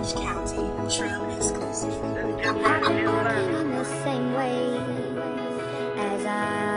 Orange County, Trail exclusive. I'm the same way as I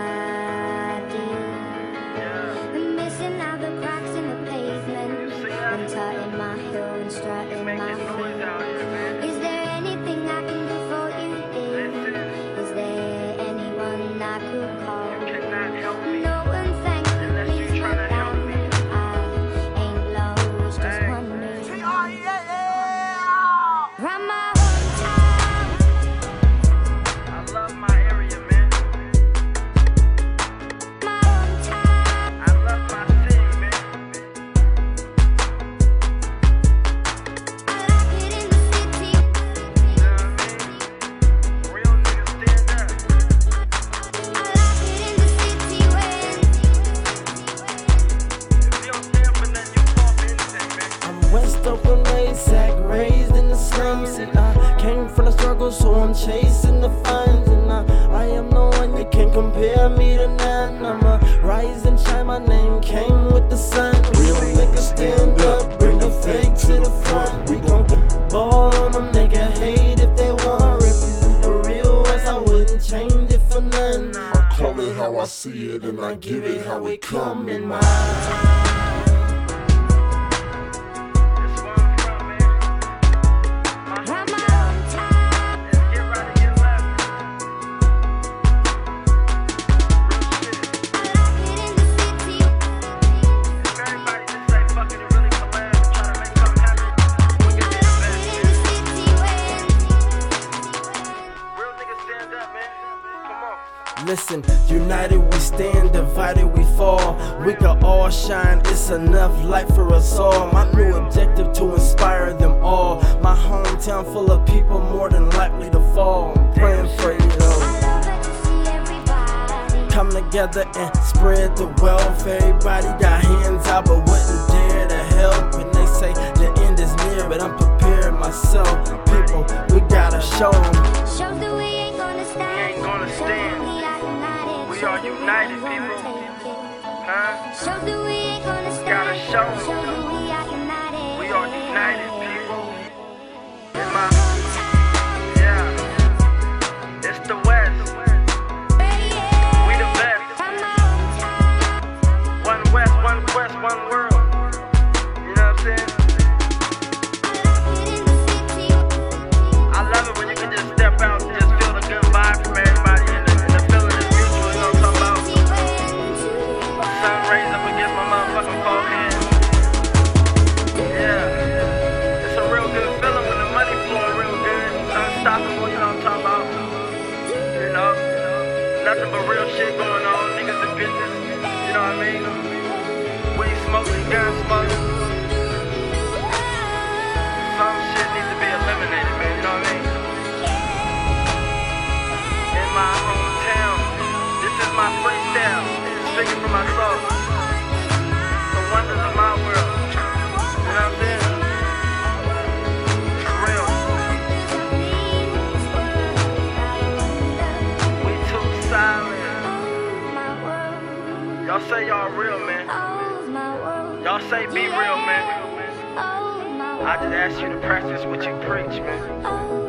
came from the struggle, so I'm chasing the funds, and I, I am no one you can't compare me to none. I'm a rise and shine, my name came with the sun. Real niggas stand up, bring the fake to the front. We gon' ball on them, nigga hate if they want. Represent the real as I wouldn't change it for none. I call it how I see it, and I give it how it come in my That's Listen, united we stand, divided we fall. We can all shine, it's enough light for us all. My new objective to inspire them all. My hometown full of people more than likely to fall. I'm praying for you. Come together and spread the wealth. Everybody got hands out but wouldn't dare to help. And they say the end is near, but I'm preparing myself. People, we gotta show 'em. United, people. Huh? Shows that we ain't gonna stand. Gotta show Yeah. It's a real good feeling when the money flowing real good. Unstoppable, you know what I'm talking about? You know? Nothing but real shit going on. Niggas and bitches. You know what I mean? Some shit needs to be eliminated, man. You know what I mean? In my hometown. This is my freestyle. It's speaking from my soul. Say y'all real, man. Y'all say be real, man. I just ask you to practice what you preach, man.